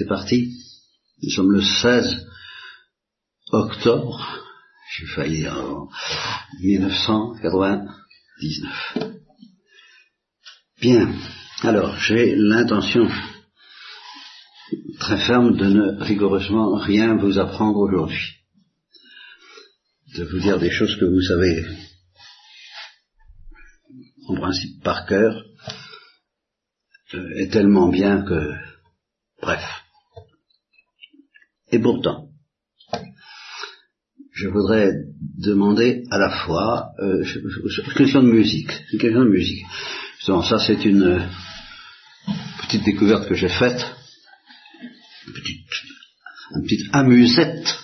C'est parti. Nous sommes le 16 octobre. J'ai failli en 1999. Bien. Alors, j'ai l'intention très ferme de ne rigoureusement rien vous apprendre aujourd'hui. De vous dire des choses que vous savez en principe par cœur, euh, est tellement bien que, bref. Et pourtant, je voudrais demander à la fois euh, question de musique, une question de musique. ça c'est une euh, petite découverte que j'ai faite, une petite, amusette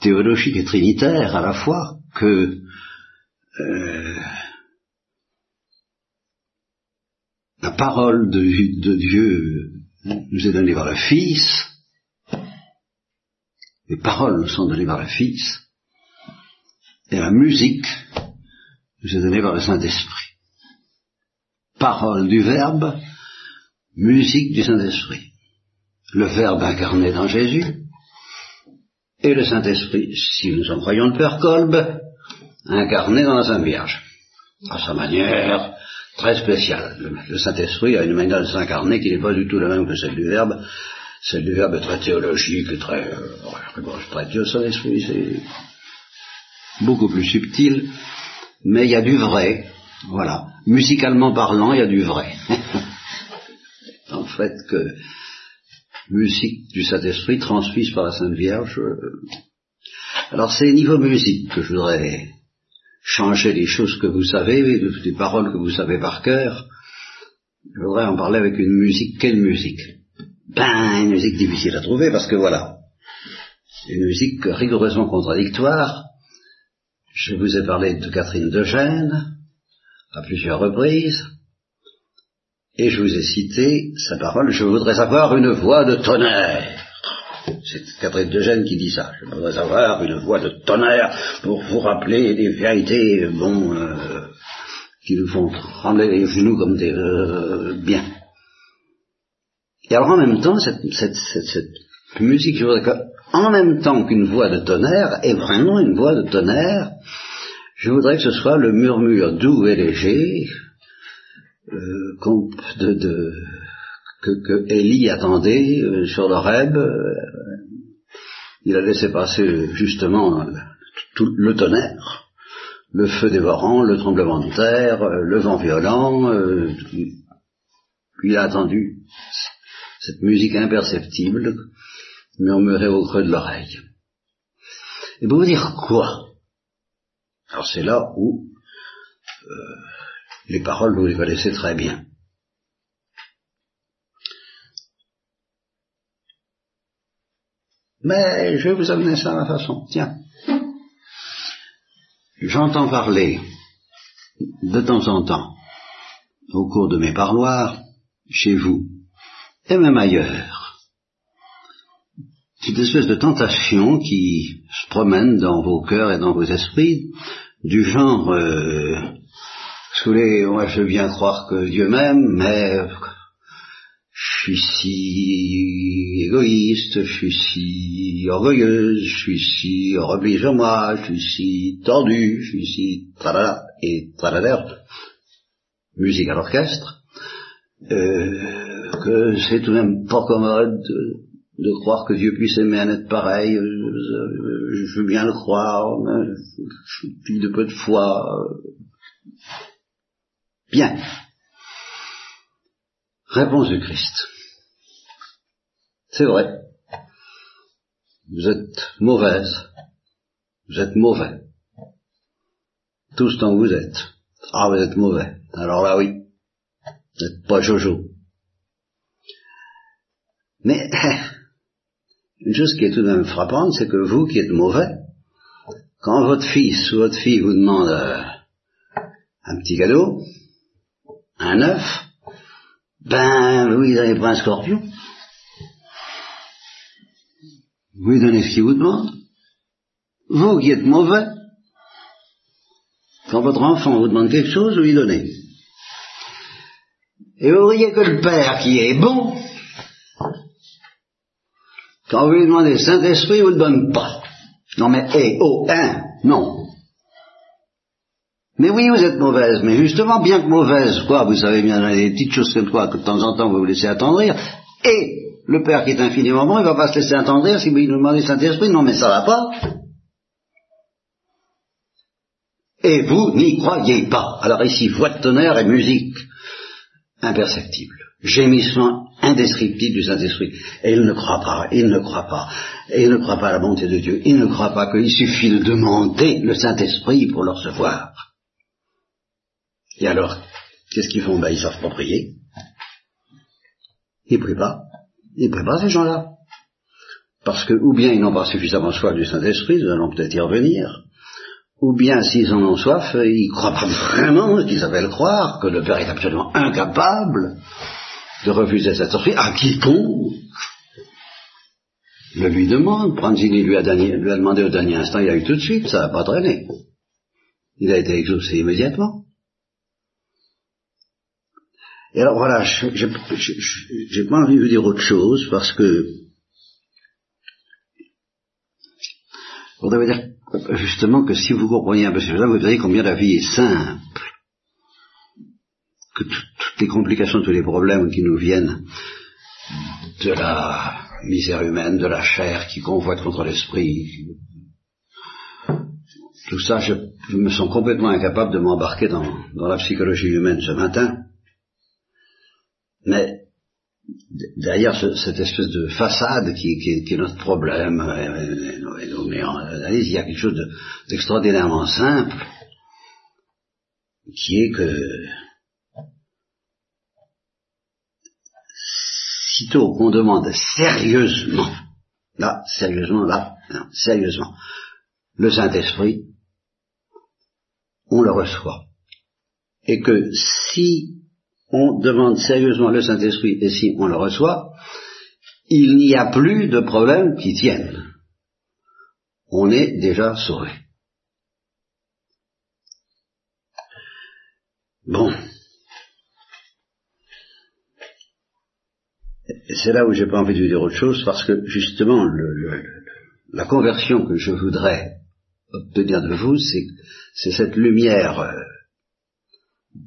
théologique et trinitaire à la fois que euh, la parole de Dieu nous est donnée par le Fils, les paroles nous sont données par le Fils, et la musique nous est donnée par le Saint-Esprit. Parole du Verbe, musique du Saint-Esprit. Le Verbe incarné dans Jésus, et le Saint-Esprit, si nous en croyons le Père Kolb, incarné dans la Sainte Vierge, à sa manière très spéciale. Le, Saint-Esprit a une manière de s'incarner qui n'est pas du tout la même que celle du Verbe. Celle du Verbe très théologique, très, très Dieu, Saint-Esprit, c'est beaucoup plus subtil, mais il y a du vrai, voilà. Musicalement parlant, il y a du vrai. en fait, que musique du Saint-Esprit transmise par la Sainte Vierge. Euh, alors c'est niveau musique que je voudrais changer les choses que vous savez, des paroles que vous savez par cœur. Je voudrais en parler avec une musique. Quelle musique? Ben, une musique difficile à trouver parce que voilà, une musique rigoureusement contradictoire. Je vous ai parlé de Catherine de Gênes à plusieurs reprises. Et je vous ai cité sa parole, je voudrais avoir une voix de tonnerre. C'est Catherine de Gênes qui dit ça. Je voudrais avoir une voix de tonnerre pour vous rappeler des vérités, bon, euh, qui nous font trembler les genoux comme des euh. Et alors en même temps, cette, musique, je voudrais que, en même temps qu'une voix de tonnerre, est vraiment une voix de tonnerre, je voudrais que ce soit le murmure doux et léger euh, que, que attendait euh, sur l'Oreb. Euh, il a laissé passer justement tout le tonnerre, le feu dévorant, le tremblement de terre, le vent violent. il a attendu cette musique imperceptible murmurée au creux de l'oreille. Et pour vous dire quoi? Alors c'est là où les paroles, vous les connaissez très bien. Mais je vais vous amener ça à ma façon. Tiens. J'entends parler de temps en temps, au cours de mes parloirs, chez vous, et même ailleurs, cette espèce de tentation qui se promène dans vos cœurs et dans vos esprits, du genre, euh, moi je veux bien croire que Dieu m'aime, mais je suis si égoïste, je suis si orgueilleuse, je suis si repliée sur moi, je suis si tordu, je suis si tralala et tralala, musique à l'orchestre, euh, que c'est tout de même pas commode de, croire que Dieu puisse aimer un être pareil, je, veux bien le croire, je suis de peu de foi. Bien. Réponse du Christ. C'est vrai. Vous êtes mauvaise. Vous êtes mauvais. Tout ce temps que vous êtes. Ah, vous êtes mauvais. Alors là, oui. Vous n'êtes pas Jojo. Mais, une chose qui est tout de même frappante, c'est que vous qui êtes mauvais, quand votre fils ou votre fille vous demande euh, un petit cadeau, un œuf, ben, vous lui donnez pas un scorpion. Vous lui donnez ce qu'il vous demande. Vous qui êtes mauvais, quand votre enfant vous demande quelque chose, vous lui donnez. Et vous voyez que le père qui est bon, Quand vous lui demandez Saint-Esprit, vous ne le donne pas. Non mais, hé, oh, un, non. Mais oui, vous êtes mauvaise, mais justement, bien que mauvaise, quoi, vous savez bien, des petites choses comme quoi, que de temps en temps vous vous laissez attendrir, et le Père qui est infiniment bon, il va pas se laisser attendrir si vous lui demandez Saint-Esprit, non mais ça va pas. Et vous n'y croyez pas. Alors ici, voix de tonnerre et musique imperceptible, gémissement indescriptible du Saint-Esprit. Et il ne croit pas, il ne croit pas, et il ne croit pas à la bonté de Dieu, il ne croit pas qu'il suffit de demander le Saint-Esprit pour le recevoir. Et alors, qu'est-ce qu'ils font? Ben ils savent pas prier. Ils prient pas. Ils prient pas ces gens-là. Parce que, ou bien ils n'ont pas suffisamment soif du Saint-Esprit, nous allons peut-être y revenir, ou bien s'ils en ont soif, ils croient pas vraiment qu'ils avaient le croire, que le Père est absolument incapable de refuser cet esprit à quiconque le lui demande. Pranzini lui a, lui a demandé au dernier instant, il a eu tout de suite, ça n'a pas traîné. Il a été exaucé immédiatement. Et alors voilà, j'ai pas envie de vous dire autre chose parce que vous devez dire justement que si vous comprenez un peu cela, vous verrez combien la vie est simple, que toutes les complications, tous les problèmes qui nous viennent de la misère humaine, de la chair qui convoite contre l'esprit, tout ça, je, me sens complètement incapable de m'embarquer dans, la psychologie humaine ce matin. Mais derrière cette espèce de façade qui, est notre problème, il y a quelque chose d'extraordinairement simple, qui est que qu'on demande sérieusement, là, sérieusement, là, sérieusement, le Saint-Esprit, on le reçoit. Et que si on demande sérieusement le Saint-Esprit et si on le reçoit, il n'y a plus de problème qui tienne. On est déjà sauvé. Bon. Et c'est là où j'ai pas envie de dire autre chose, parce que justement, la conversion que je voudrais obtenir de vous, c'est cette lumière euh,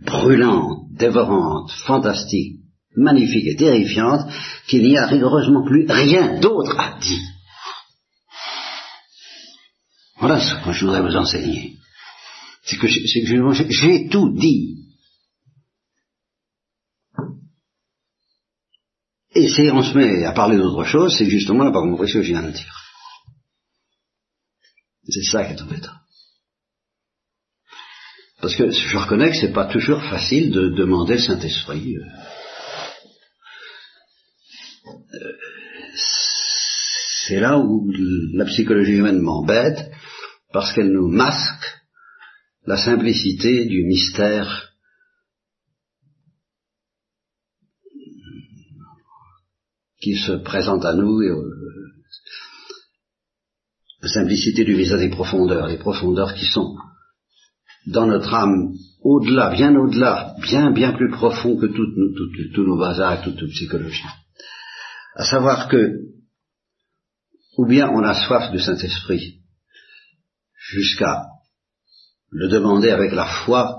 brûlante, dévorante, fantastique, magnifique et terrifiante, qu'il n'y a rigoureusement plus rien d'autre à dire. Voilà ce que je voudrais vous enseigner. C'est que j'ai tout dit. Et si on se met à parler d'autre chose, c'est justement là pas que je viens de dire. C'est ça qui est embêtant. Parce que je reconnais que c'est pas toujours facile de demander le Saint-Esprit. Euh. Euh, c'est là où la psychologie humaine m'embête, parce qu'elle nous masque la simplicité du mystère qui se présente à nous, et, euh, la simplicité du visage des profondeurs, les profondeurs qui sont dans notre âme, au-delà, bien au-delà, bien, bien plus profond que tous nos bazars, toute, toute psychologie. À savoir que, ou bien on a soif du Saint-Esprit, jusqu'à le demander avec la foi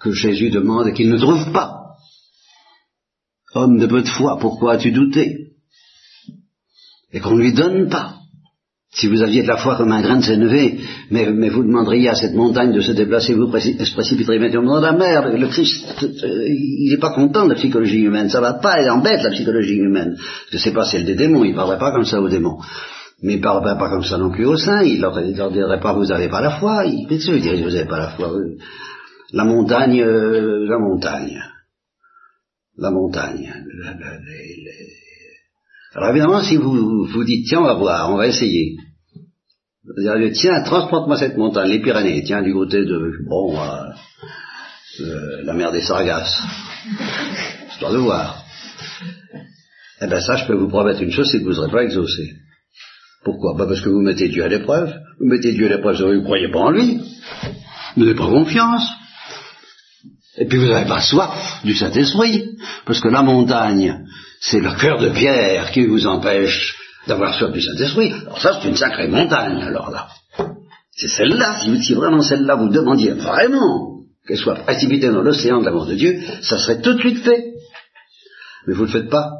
que Jésus demande et qu'il ne trouve pas. Homme de peu de foi, pourquoi as-tu douté? Et qu'on ne lui donne pas. Si vous aviez de la foi comme un grain de sénévé, mais, mais vous demanderiez à cette montagne de se déplacer, vous se précipiterez maintenant dans la mer. Le Christ, euh, il n'est pas content de la psychologie humaine. Ça va pas, elle embête la psychologie humaine. Je ne sais pas celle des démons, il ne parlerait pas comme ça aux démons. Mais il ne parlerait pas comme ça non plus aux saints, il ne leur, dirait pas vous n'avez pas la foi. Il, qu'est-ce que vous n'avez pas la foi La montagne, euh, la montagne. La montagne. Alors évidemment, si vous vous dites, tiens, on va voir, on va essayer. Vous tiens, transporte-moi cette montagne, les Pyrénées, tiens, du côté de, bon, euh, euh, la mer des Sargasses, histoire de voir. Eh bien ça, je peux vous promettre une chose, c'est que vous ne serez pas exaucé. Pourquoi? Bah Parce que vous mettez Dieu à l'épreuve. Vous mettez Dieu à l'épreuve, vous ne croyez pas en lui. Vous n'avez pas confiance. Et puis vous n'avez pas soif du Saint-Esprit. Parce que la montagne, c'est le cœur de pierre qui vous empêche d'avoir soif du Saint-Esprit. Alors ça, c'est une sacrée montagne, alors là. C'est celle-là, si, si vraiment celle-là vous demandiez vraiment qu'elle soit précipitée dans l'océan de l'amour de Dieu, ça serait tout de suite fait. Mais vous ne le faites pas,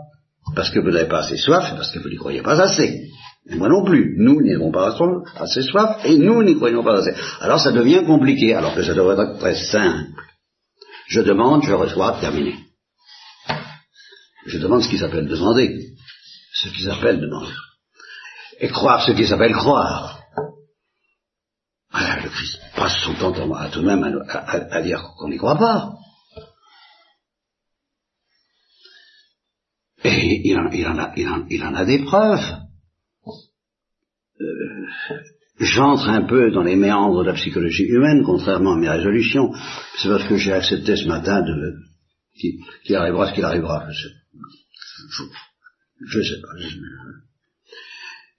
parce que vous n'avez pas assez soif, et parce que vous n'y croyez pas assez. Et moi non plus. Nous n'avons pas assez soif, et nous n'y croyons pas assez. Alors ça devient compliqué, alors que ça devrait être très simple. Je demande, je reçois, terminé. Je demande ce qui s'appelle demander. Ce qui s'appelle demander. Et croire ce qui s'appelle croire. Ah, le Christ passe son temps à tout de même à, dire qu'on n'y croit pas. Et il en, il en, a, il en, il en a des preuves. Euh, j'entre un peu dans les méandres de la psychologie humaine, contrairement à mes résolutions. C'est parce que j'ai accepté ce matin de qu'il arrivera ce qu'il arrivera. Je je, sais pas.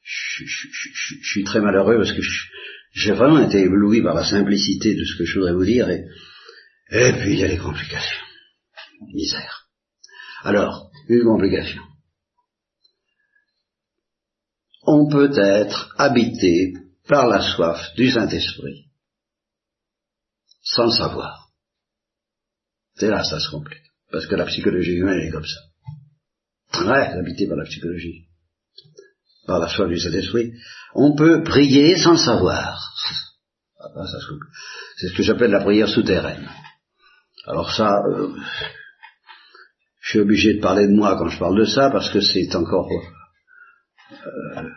Je, je, suis très malheureux parce que j'ai vraiment été ébloui par la simplicité de ce que je voudrais vous dire et, et puis il y a les complications. Misère. Alors, une complication. On peut être habité par la soif du Saint-Esprit sans savoir. C'est là ça se complique. Parce que la psychologie humaine est comme ça. Très habité par la psychologie. Par la soif du Saint-Esprit. On peut prier sans savoir. Ah, c'est ce que j'appelle la prière souterraine. Alors ça, euh, je suis obligé de parler de moi quand je parle de ça parce que c'est encore euh,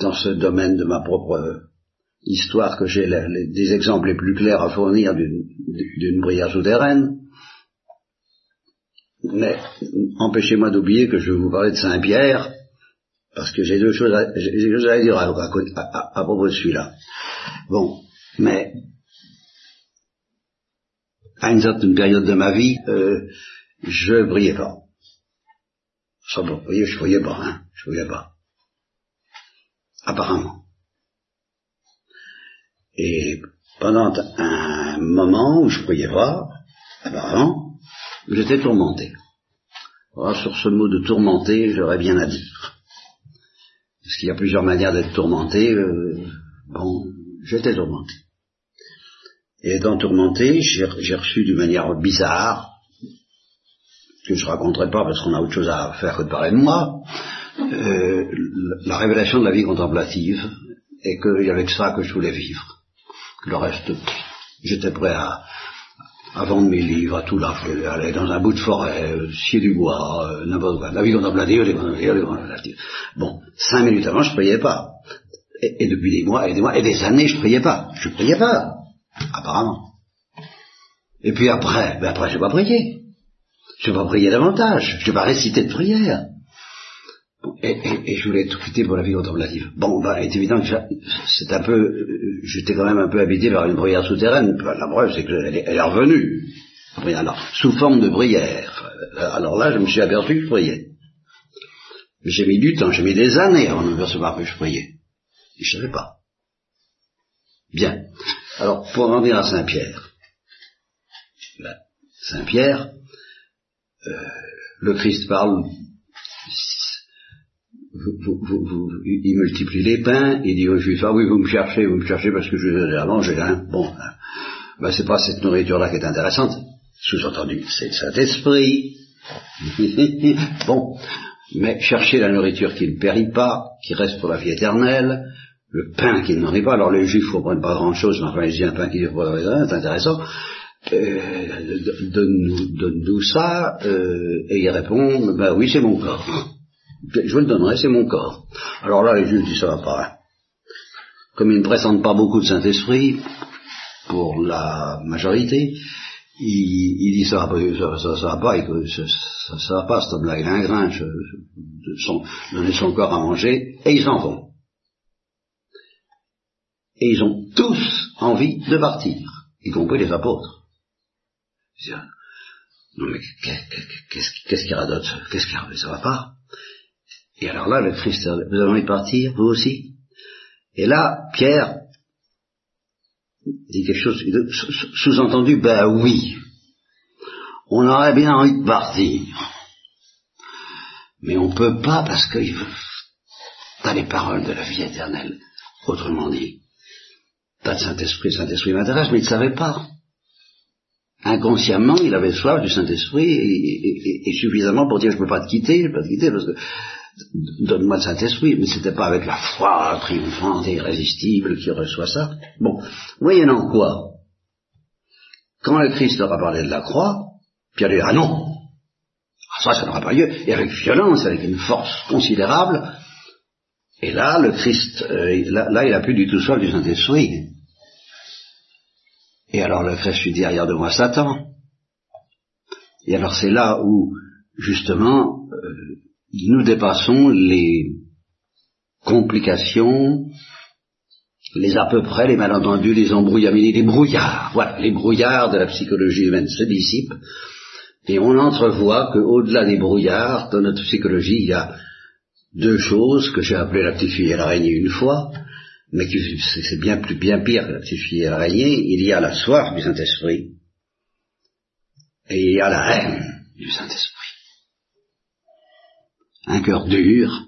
dans ce domaine de ma propre histoire que j'ai des exemples les plus clairs à fournir d'une prière souterraine. Mais empêchez-moi d'oublier que je vais vous parler de Saint-Pierre, parce que j'ai deux choses à, dire à, propos de celui-là. Bon, mais à une certaine période de ma vie, euh, je priais pas. Sans vous voyez, je priais pas, hein, je priais pas. Apparemment. Et pendant un moment où je priais pas, apparemment, j'étais tourmenté. sur ce mot de tourmenté, j'aurais bien à dire. Parce qu'il y a plusieurs manières d'être tourmenté. Euh, bon, j'étais tourmenté. Et étant tourmenté, j'ai reçu d'une manière bizarre, que je raconterai pas parce qu'on a autre chose à faire que de parler de moi, euh, la révélation de la vie contemplative, et qu'il y avait que ça que je voulais vivre. Le reste, j'étais prêt à, à vendre mes livres, à tout lâcher, aller dans un bout de forêt, euh, scier du bois, euh, n'importe quoi. La vie contemplative, les contemplatives. Bon, cinq minutes avant, je priais pas. Et, depuis des mois et des mois et des années, je priais pas. Je priais pas, apparemment. Et puis après, ben après, je n'ai pas prié. Je n'ai pas prié davantage. Je n'ai pas récité de prière. Et, je voulais tout quitter pour la vie contemplative. Bon, ben, c'est évident que c'est un peu, j'étais quand même un peu habité par une prière souterraine. La preuve, c'est qu'elle est, elle est revenue. Alors, sous forme de prière. Alors là, je me suis aperçu que je priais. J'ai mis du temps, j'ai mis des années avant de me percevoir que je priais. Et je savais pas. Bien. Alors, pour en venir à Saint-Pierre. Saint-Pierre, euh, le Christ parle il multiplie les pains, il dit aux Juifs, ah oui, vous me cherchez, vous me cherchez parce que je vous ai à manger, hein. Bon, hein. ben, c'est pas cette nourriture-là qui est intéressante. Sous-entendu, c'est le Saint-Esprit. bon, mais chercher la nourriture qui ne périt pas, qui reste pour la vie éternelle, le pain qui n'en est pas. Alors les Juifs ne comprennent pas grand-chose, mais enfin, ils disent un pain qui vie éternelle, c'est intéressant. Euh, donne-nous donne ça, euh, et il répond, ben oui, c'est mon corps. Je le donnerai, c'est mon corps. Alors là, les juges disent ça va pas. Hein. Comme ils ne pressentent pas beaucoup de Saint-Esprit, pour la majorité, il, il dit ça pas, ça, ça, va pas, ça, ça, va pas, cet homme-là, il a un grain, donner son corps à manger, et ils s'en vont. Et ils ont tous envie de partir, y compris les apôtres. Non mais qu'est-ce qu'il y d'autre Qu'est-ce qu'il y Ça va pas et alors là, le Christ, vous avez envie de partir, vous aussi Et là, Pierre dit quelque chose, sous-entendu, ben oui, on aurait bien envie de partir. Mais on ne peut pas parce que t'as les paroles de la vie éternelle. Autrement dit, t'as de Saint-Esprit, Saint-Esprit m'intéresse, mais il ne savait pas. Inconsciemment, il avait soif du Saint-Esprit et, suffisamment pour dire je ne peux pas te quitter, je peux pas te quitter parce que donne-moi le Saint-Esprit, mais c'était pas avec la foi triomphante et irrésistible qu'il reçoit ça. Bon, moyennant quoi, quand le Christ leur a parlé de la croix, Pierre dit, ah non, ah, ça, ça n'aura pas lieu, et avec violence, avec une force considérable, et là, le Christ, euh, là, il a plus du tout soif du Saint-Esprit. Et alors le Christ lui dit, arrière de moi Satan. Et alors c'est là où, justement, euh, nous dépassons les complications, les à peu près, les malentendus, les embrouillamini, les brouillards, voilà, les brouillards de la psychologie humaine se dissipent, et on entrevoit qu'au-delà des brouillards, dans notre psychologie, il y a deux choses que j'ai appelées la petite fille et l'araignée une fois, mais qui c'est bien plus bien pire que la petite fille et l'araignée, il y a la soif du Saint-Esprit, et il y a la haine du Saint-Esprit. Un cœur dur,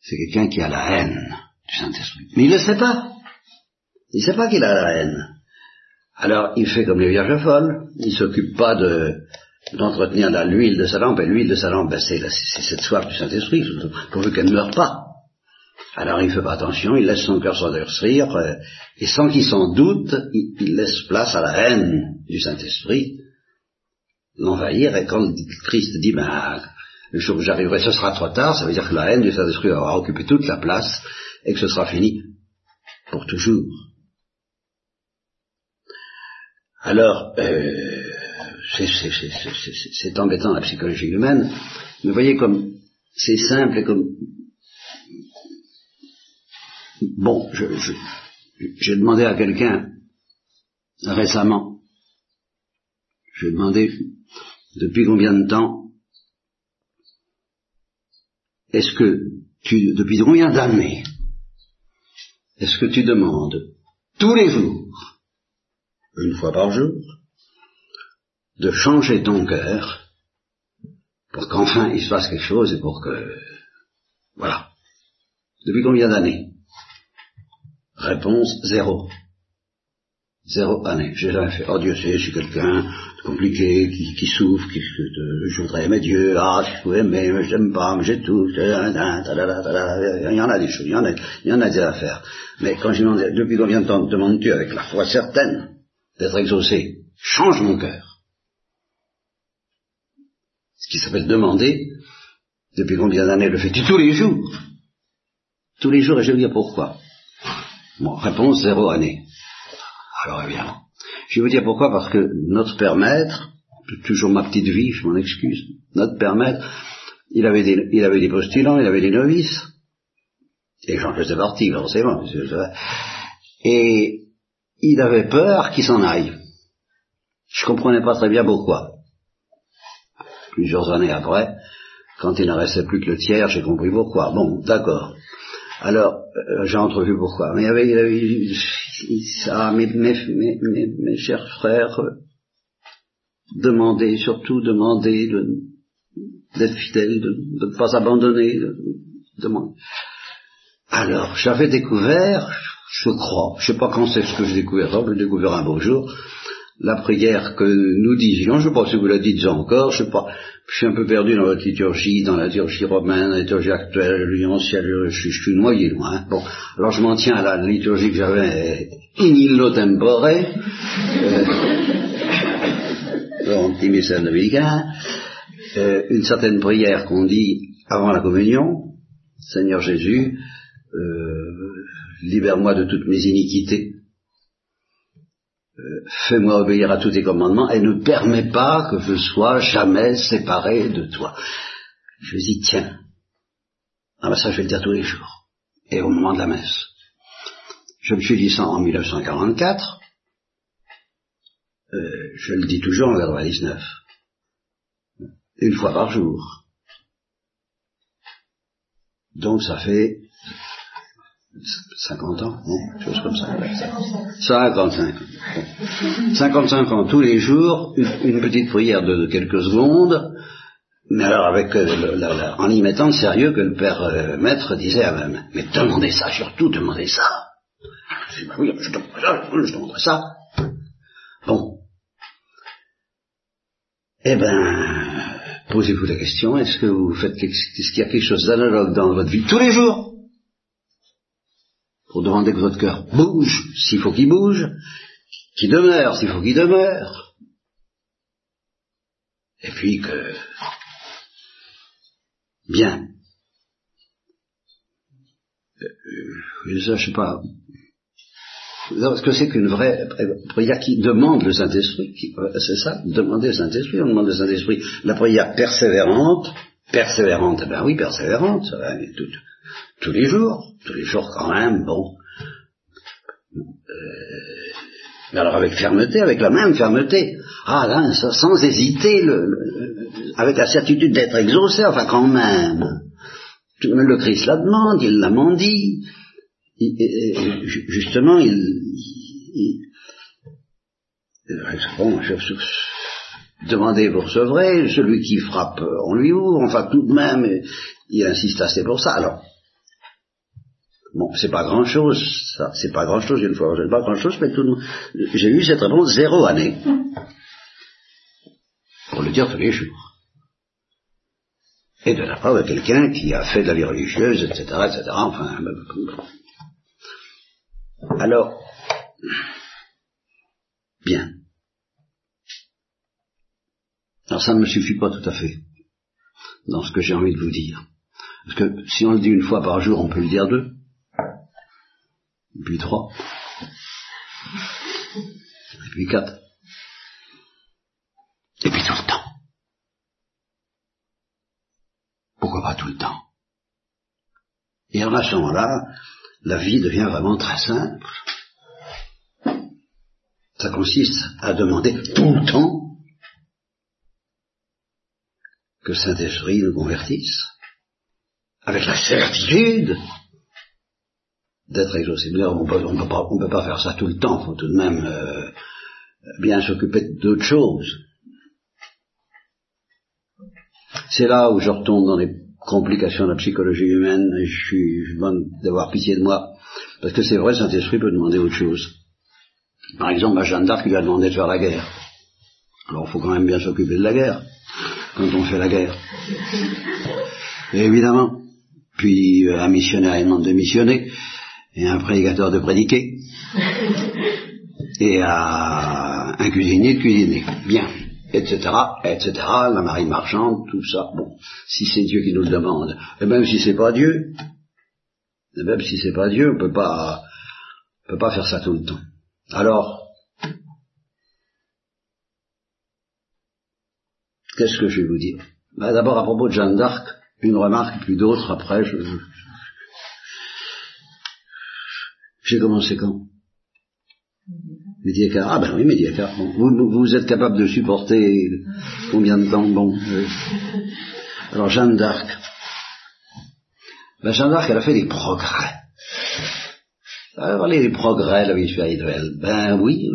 c'est quelqu'un qui a la haine du Saint-Esprit. Mais il ne le sait pas. Il ne sait pas qu'il a la haine. Alors il fait comme les vierges folles, il s'occupe pas de d'entretenir l'huile de sa lampe, et l'huile de sa lampe, ben, c'est cette soif du Saint-Esprit, pourvu qu'elle ne meure pas. Alors il ne fait pas attention, il laisse son cœur s'endurcir, euh, et sans qu'il s'en doute, il, laisse place à la haine du Saint-Esprit, l'envahir, et quand Christ dit, ben, le jour où j'arriverai, ce sera trop tard, ça veut dire que la haine du Saint-Esprit va occupé toute la place et que ce sera fini pour toujours. Alors, euh, c'est embêtant la psychologie humaine, mais voyez comme c'est simple et comme... Bon, j'ai demandé à quelqu'un récemment, j'ai demandé depuis combien de temps est-ce que tu, depuis combien d'années, est-ce que tu demandes tous les jours, une fois par jour, de changer ton cœur pour qu'enfin il se passe quelque chose et pour que... Voilà. Depuis combien d'années? Réponse zéro. Zéro année. J'ai jamais fait. Oh Dieu sait, je suis quelqu'un compliqué, qui, souffre, qui, je voudrais aimer Dieu, ah, je pouvais aimer, mais j'aime pas, mais j'ai tout, il y en a des choses, il y en a, il y en a des affaires. Mais quand je demande, depuis combien de temps demandes-tu avec la foi certaine d'être exaucé, change mon cœur. Ce qui s'appelle demander, depuis combien d'années le fais-tu? Tous les jours Tous les jours, et je vais dire pourquoi. Bon, réponse zéro année. Alors évidemment. Je vais vous dire pourquoi, parce que notre père maître, toujours ma petite vie, je m'en excuse, notre père maître, il avait des, il avait des postulants, il avait des novices, et j'en faisais partie, forcément, et il avait peur qu'ils s'en aillent. Je comprenais pas très bien pourquoi. Plusieurs années après, quand il ne restait plus que le tiers, j'ai compris pourquoi. Bon, d'accord. Alors, euh, j'ai entrevu pourquoi. Mais il avait, il avait ça, mes, mes, mes, mes, chers frères, demandez, surtout demandez d'être fidèles, de, ne pas abandonner. De, Alors, j'avais découvert, je crois, je sais pas quand c'est ce que j'ai découvert, j'ai découvert un beau jour, la prière que nous disions, je ne sais pas si vous la dites encore, je sais pas, je suis un peu perdu dans votre liturgie, dans la liturgie romaine, la liturgie actuelle, ancienne, je, je, suis noyé loin. Bon, alors je m'en tiens à la liturgie que j'avais in illo tempore, euh, euh, une certaine prière qu'on dit avant la communion, Seigneur Jésus, euh, libère-moi de toutes mes iniquités, euh, fais-moi obéir à tous tes commandements et ne permets pas que je sois jamais séparé de toi. Je dis, tiens, ah ben ça je vais le dire tous les jours, et au moment de la messe. Je me suis dit ça en 1944, euh, je le dis toujours en 99, une fois par jour. Donc ça fait 50 ans, non Chose comme ça. 55. 55 ans tous les jours, une, petite prière de, quelques secondes, Mais alors, avec, euh, en y mettant le sérieux que le père euh, maître disait à même, mais demandez ça, surtout demandez ça. Je dis, bah oui, je demanderai ça, je ça. Bon. Eh ben, posez-vous la question, est-ce que vous faites, est-ce qu'il y a quelque chose d'analogue dans votre vie tous les jours? Pour demander que votre cœur bouge, s'il faut qu'il bouge, qu'il demeure, s'il faut qu'il demeure, et puis que Bien. Euh, ça, je sais pas. Ce que c'est qu'une vraie prière qui demande le Saint-Esprit, euh, c'est ça, demander le Saint-Esprit, on demande le Saint-Esprit. La prière persévérante, persévérante, eh ben oui, persévérante, tous les jours, tous les jours quand même, bon. Euh, alors avec fermeté, avec la même fermeté. Ah là, sans hésiter, le, avec la certitude d'être exaucé, enfin quand même. Le Christ la demande, il l'a mendie. Justement, il, il bon, demandez, vous recevrez, celui qui frappe, on lui ouvre, enfin tout de même, il insiste assez pour ça. Alors, bon, c'est pas grand chose, ça, c'est pas grand chose, une fois, c'est pas grand chose, mais tout le monde, j'ai eu cette réponse zéro année. Pour le dire tous les jours et de la part de quelqu'un qui a fait de la vie religieuse, etc., etc., enfin... Alors, bien. Alors ça ne me suffit pas tout à fait dans ce que j'ai envie de vous dire. Parce que si on le dit une fois par jour, on peut le dire deux, puis trois, et puis quatre, et puis tout le temps. Pourquoi pas tout le temps? Et en à ce moment-là, la vie devient vraiment très simple. Ça consiste à demander tout le temps que Saint-Esprit nous convertisse, avec la certitude d'être exaucé. On ne peut, pas faire ça tout le temps, il faut tout de même euh, bien s'occuper d'autres choses. C'est là où je retombe dans les complications de la psychologie humaine, je suis, je demande d'avoir pitié de moi, parce que c'est vrai, Saint-Esprit peut demander autre chose. Par exemple, à Jeanne d'Arc, lui a demandé de faire la guerre. Alors, il faut quand même bien s'occuper de la guerre, quand on fait la guerre. Évidemment. Puis, euh, un missionnaire, il demande de missionner, et un prédicateur de prédiquer, et à un cuisinier de cuisiner. Bien etc., etc., la marine marchande, tout ça. Bon, si c'est Dieu qui nous le demande, et même si c'est pas Dieu, même si c'est pas Dieu, on peut pas, on peut pas faire ça tout le temps. Alors, qu'est-ce que je vais vous dire? Ben, D'abord à propos de Jeanne d'Arc, une remarque, puis d'autres après. Je, j'ai commencé quand? Médiacar. Ah ben oui, Médiacar. Vous, vous, êtes capable de supporter combien de temps? Bon. Alors Jeanne d'Arc. Ben, Jeanne d'Arc, elle a fait des progrès. Elle a parlé des progrès la vie spirituelle. Ben oui,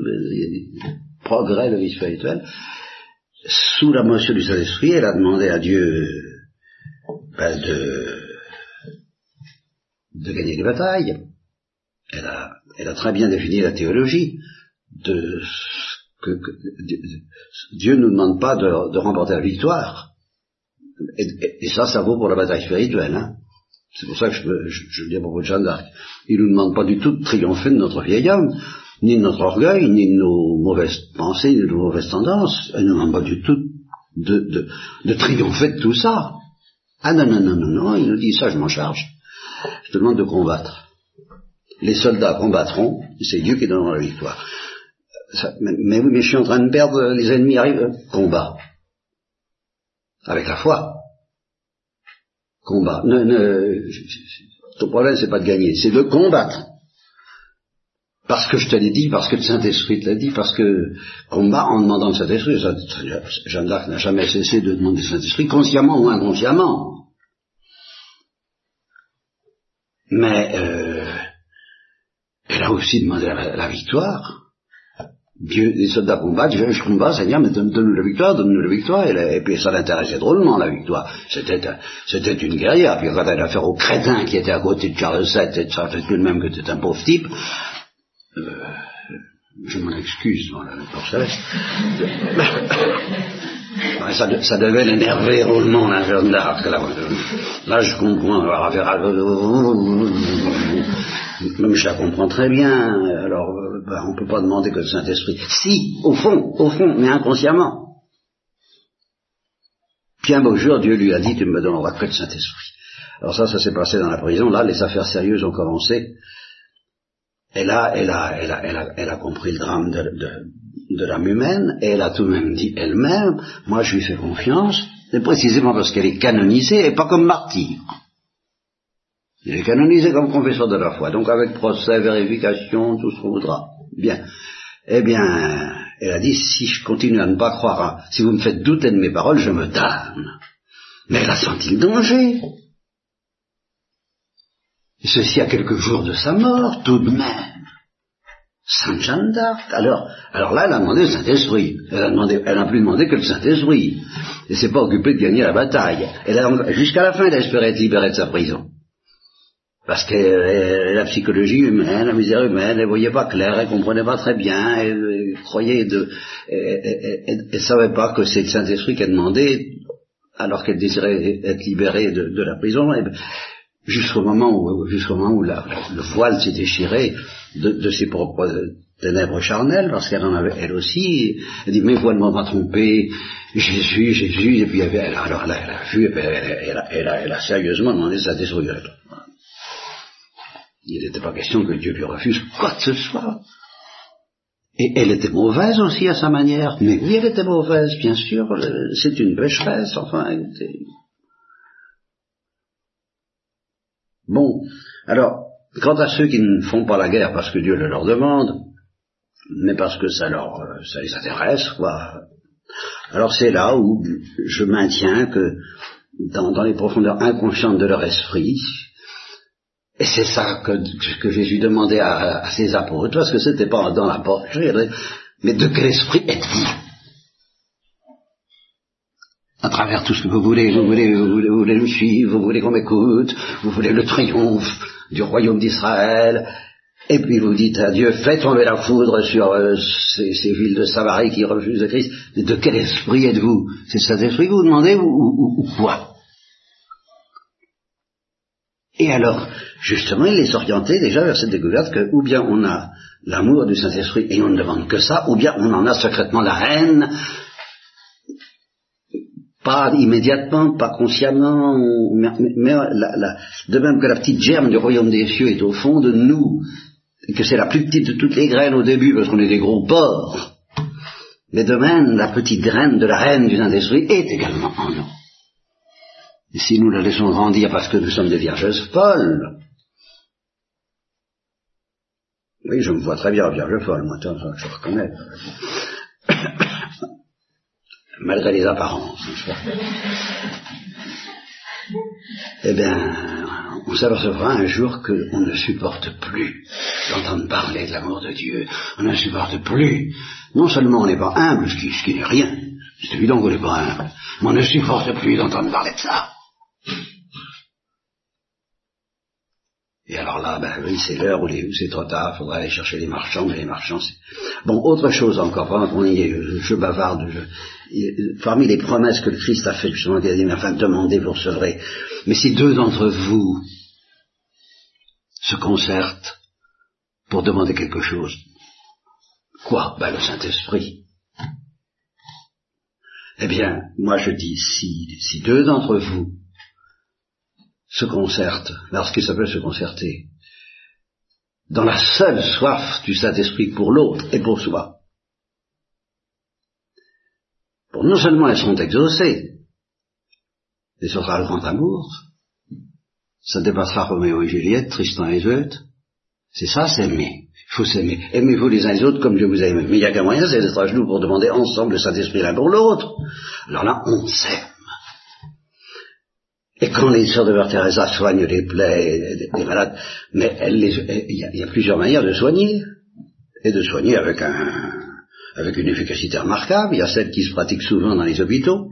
progrès la vie spirituelle. Sous la motion du Saint-Esprit, elle a demandé à Dieu ben, de, de gagner des batailles. Elle a, très bien défini la théologie de que, Dieu ne nous demande pas de, remporter la victoire. Et, ça, ça vaut pour la bataille spirituelle. Hein. C'est pour ça que je, je, je dis à propos de Jeanne d'Arc. Il ne nous demande pas du tout de triompher de notre vieil homme, ni de notre orgueil, ni de nos mauvaises pensées, ni de nos mauvaises tendances. Elle ne nous demande pas du tout de, de, de triompher de tout ça. Ah non, non, non, non, non, il nous dit ça, je m'en charge. Je te demande de combattre. Les soldats combattront, c'est Dieu qui donnera la victoire mais, oui, mais je suis en train de perdre, les ennemis arrivent. Combat. Avec la foi. Combat. Ne, ne, ton problème, c'est pas de gagner, c'est de combattre. Parce que je te l'ai dit, parce que le Saint-Esprit te l'a dit, parce que combat en demandant le Saint-Esprit. Jeanne d'Arc n'a jamais cessé de demander le Saint-Esprit, consciemment ou inconsciemment. Mais euh, elle a aussi demandé la victoire Dieu, les soldats combattent, je, je combats, Seigneur, mais donne-nous la victoire, donne-nous la victoire. Et, puis ça l'intéressait drôlement, la victoire. C'était, c'était une guerrière. Puis quand elle a affaire au crétin qui était à côté de Charles VII, et ça fait tout de même que c'était un pauvre type, euh, je m'en excuse, pour ça. ça, ça devait l'énerver drôlement, la jeune d'Arc. Là, là, je comprends, avoir Même je la comprends très bien, alors euh, ben, on ne peut pas demander que le Saint-Esprit. Si, au fond, au fond, mais inconsciemment. Puis un beau jour, Dieu lui a dit, tu me donneras que le Saint-Esprit. Alors ça, ça s'est passé dans la prison, là, les affaires sérieuses ont commencé. Et là, elle a, elle a, elle a, elle a compris le drame de, de, de l'âme humaine, et elle a tout de même dit elle-même, moi je lui fais confiance, c'est précisément parce qu'elle est canonisée et pas comme martyr. Il est canonisé comme confesseur de la foi, donc avec procès, vérification, tout ce qu'on voudra. Bien. Eh bien, elle a dit, si je continue à ne pas croire, si vous me faites douter de mes paroles, je me damne. Mais elle a senti le danger. ceci à quelques jours de sa mort, tout de même. Sainte Jeanne d'Arc. Alors, alors là, elle a demandé le Saint-Esprit. Elle a demandé, elle n'a plus demandé que le Saint-Esprit. Elle s'est pas occupée de gagner la bataille. Elle jusqu'à la fin, elle a espéré être libérée de sa prison. Parce que euh, la psychologie humaine, la misère humaine, elle voyait pas clair, elle comprenait pas très bien, elle, croyait de, elle, savait pas que c'est le Saint-Esprit qu'elle demandait, alors qu'elle désirait être libérée de, la prison, jusqu'au moment où, jusqu'au moment où le voile s'est déchiré de, ses propres ténèbres charnelles, parce qu'elle en avait elle aussi, elle dit, mais vous ne m'avez pas trompé, Jésus, Jésus, et puis elle, alors elle a, vu, elle, elle, a, sérieusement demandé sa destruction. Il n'était pas question que Dieu lui refuse quoi que ce soit. Et elle était mauvaise aussi à sa manière. Mais oui, elle était mauvaise, bien sûr. C'est une pécheresse, enfin. Elle était... Bon, alors, quant à ceux qui ne font pas la guerre parce que Dieu le leur demande, mais parce que ça leur, ça les intéresse, quoi. Alors c'est là où je maintiens que dans, dans les profondeurs inconscientes de leur esprit, et c'est ça que, que, Jésus demandait à, à ses apôtres, parce que c'était pas dans la porte, mais de quel esprit êtes-vous? À travers tout ce que vous voulez, vous voulez, vous voulez, vous voulez me suivre, vous voulez qu'on m'écoute, vous voulez le triomphe du royaume d'Israël, et puis vous dites à Dieu, faites tomber la foudre sur euh, ces, ces, villes de Samarie qui refusent le Christ. Mais de quel esprit êtes-vous? C'est cet esprit que vous demandez ou, ou, ou quoi? Et alors, justement, il est orienté déjà vers cette découverte que ou bien on a l'amour du Saint-Esprit et on ne demande que ça, ou bien on en a secrètement la haine, pas immédiatement, pas consciemment, mais, de même que la petite germe du royaume des cieux est au fond de nous, que c'est la plus petite de toutes les graines au début, parce qu'on est des gros porcs, mais de même, la petite graine de la haine du Saint-Esprit est également en nous. Si nous la laissons grandir parce que nous sommes des vierges folles, oui, je me vois très bien vierge folle, moi, je reconnais. Malgré les apparences. Eh bien, on s'apercevra un jour qu'on ne supporte plus d'entendre parler de l'amour de Dieu. On ne supporte plus. Non seulement on n'est pas humble, ce qui, ce qui n'est rien. C'est évident qu'on n'est pas humble. Mais on ne supporte plus d'entendre parler de ça. Et alors là, ben oui, c'est l'heure où, c'est trop tard, il faudra aller chercher les marchands, mais les marchands, c'est... Bon, autre chose encore, pendant qu'on y est, je, bavarde, parmi les promesses que le Christ a faites, justement, il a dit, mais enfin, demandez, vous recevrez. Mais si deux d'entre vous se concertent pour demander quelque chose, quoi? Ben le Saint-Esprit. Eh bien, moi je dis, si, si deux d'entre vous se concerte, lorsqu'il s'appelle se concerter, dans la seule soif du Saint-Esprit pour l'autre et pour soi. Pour non seulement elles seront exaucées, et ce sera le grand amour, ça dépassera Roméo et Juliette, Tristan et Isolde, c'est ça, s'aimer. Il faut s'aimer. Aimez-vous les uns les autres comme je vous aime. Mais il n'y a qu'un moyen, c'est d'être à genoux pour demander ensemble le Saint-Esprit l'un pour l'autre. Alors là, on s'aime. Et quand les sœurs de Mère Teresa soignent les plaies des, malades, mais il y, a plusieurs manières de soigner, et de soigner avec un, avec une efficacité remarquable. Il y a celle qui se pratique souvent dans les hôpitaux,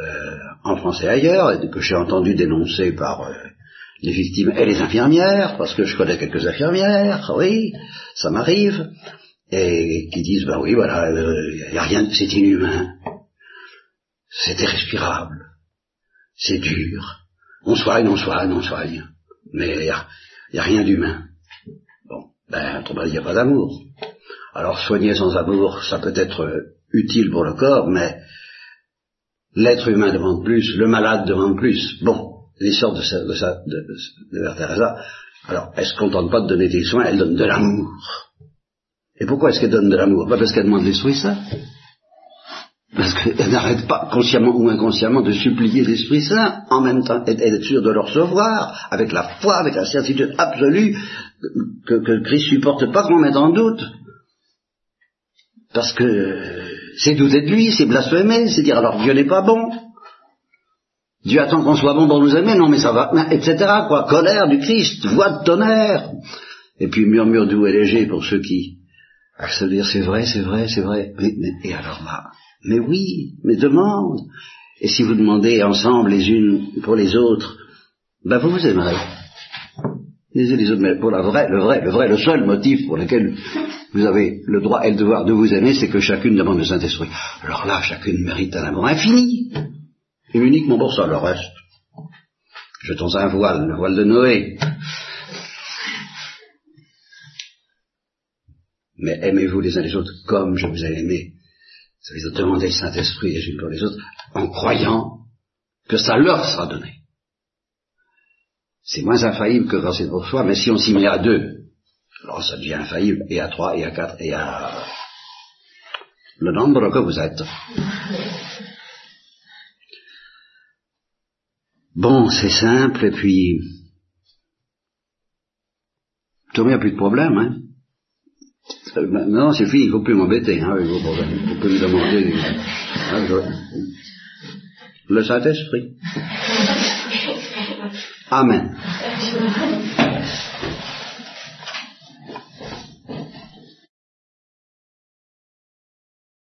euh, en France et ailleurs, que j'ai entendu dénoncer par euh, les victimes et les infirmières, parce que je connais quelques infirmières, oui, ça m'arrive, et qui disent, ben oui, voilà, il euh, a rien, c'est inhumain, c'est irrespirable, c'est dur, on soigne, on soigne, on soigne, mais il n'y a, rien d'humain. Bon, ben, il n'y a pas d'amour. Alors soigner sans amour, ça peut être utile pour le corps, mais l'être humain demande plus, le malade demande plus. Bon, l'histoire de, de, de, de Mère Teresa, alors elle se contente pas de donner des soins, elle donne de l'amour. Et pourquoi est-ce qu'elle donne de l'amour? Pas parce qu'elle demande l'Esprit Saint. Parce qu'elle n'arrête pas, consciemment ou inconsciemment, de supplier l'Esprit Saint, en même temps, elle est sûre de le recevoir, avec la foi, avec la certitude absolue, que, que Christ supporte pas qu'on mette en doute. Parce que c'est douter de lui, c'est blasphémer, c'est dire alors Dieu n'est pas bon. Dieu attend qu'on soit bon pour nous aimer, non mais ça va, etc. quoi. Colère du Christ, voix de tonnerre. Et puis murmure doux et léger pour ceux qui à se dire c'est vrai, c'est vrai, c'est vrai. Mais, et alors là, mais oui, mais demande. Et si vous demandez ensemble les unes pour les autres, ben vous vous aimerez. Les uns les autres, mais pour la vraie, le vrai, le vrai, le seul motif pour lequel vous avez le droit et le devoir de vous aimer, c'est que chacune demande le Saint-Esprit. Alors là, chacune mérite un amour infini. Et uniquement pour ça, le reste. Jetons un voile, le voile de Noé. Mais aimez-vous les uns les autres comme je vous ai aimé. Vous avez demandé le Saint-Esprit les unes pour les autres en croyant que ça leur sera donné. C'est moins infaillible que quand c'est pour soi, mais si on s'y met à deux, alors ça devient infaillible, et à trois, et à quatre, et à le nombre que vous êtes. Bon, c'est simple, et puis... Tout n'y a plus de problème, hein. Maintenant, c'est fini, il ne faut plus m'embêter, hein, avec vos problèmes. Vous pouvez me demander... Hein, Le Saint-Esprit. Amen.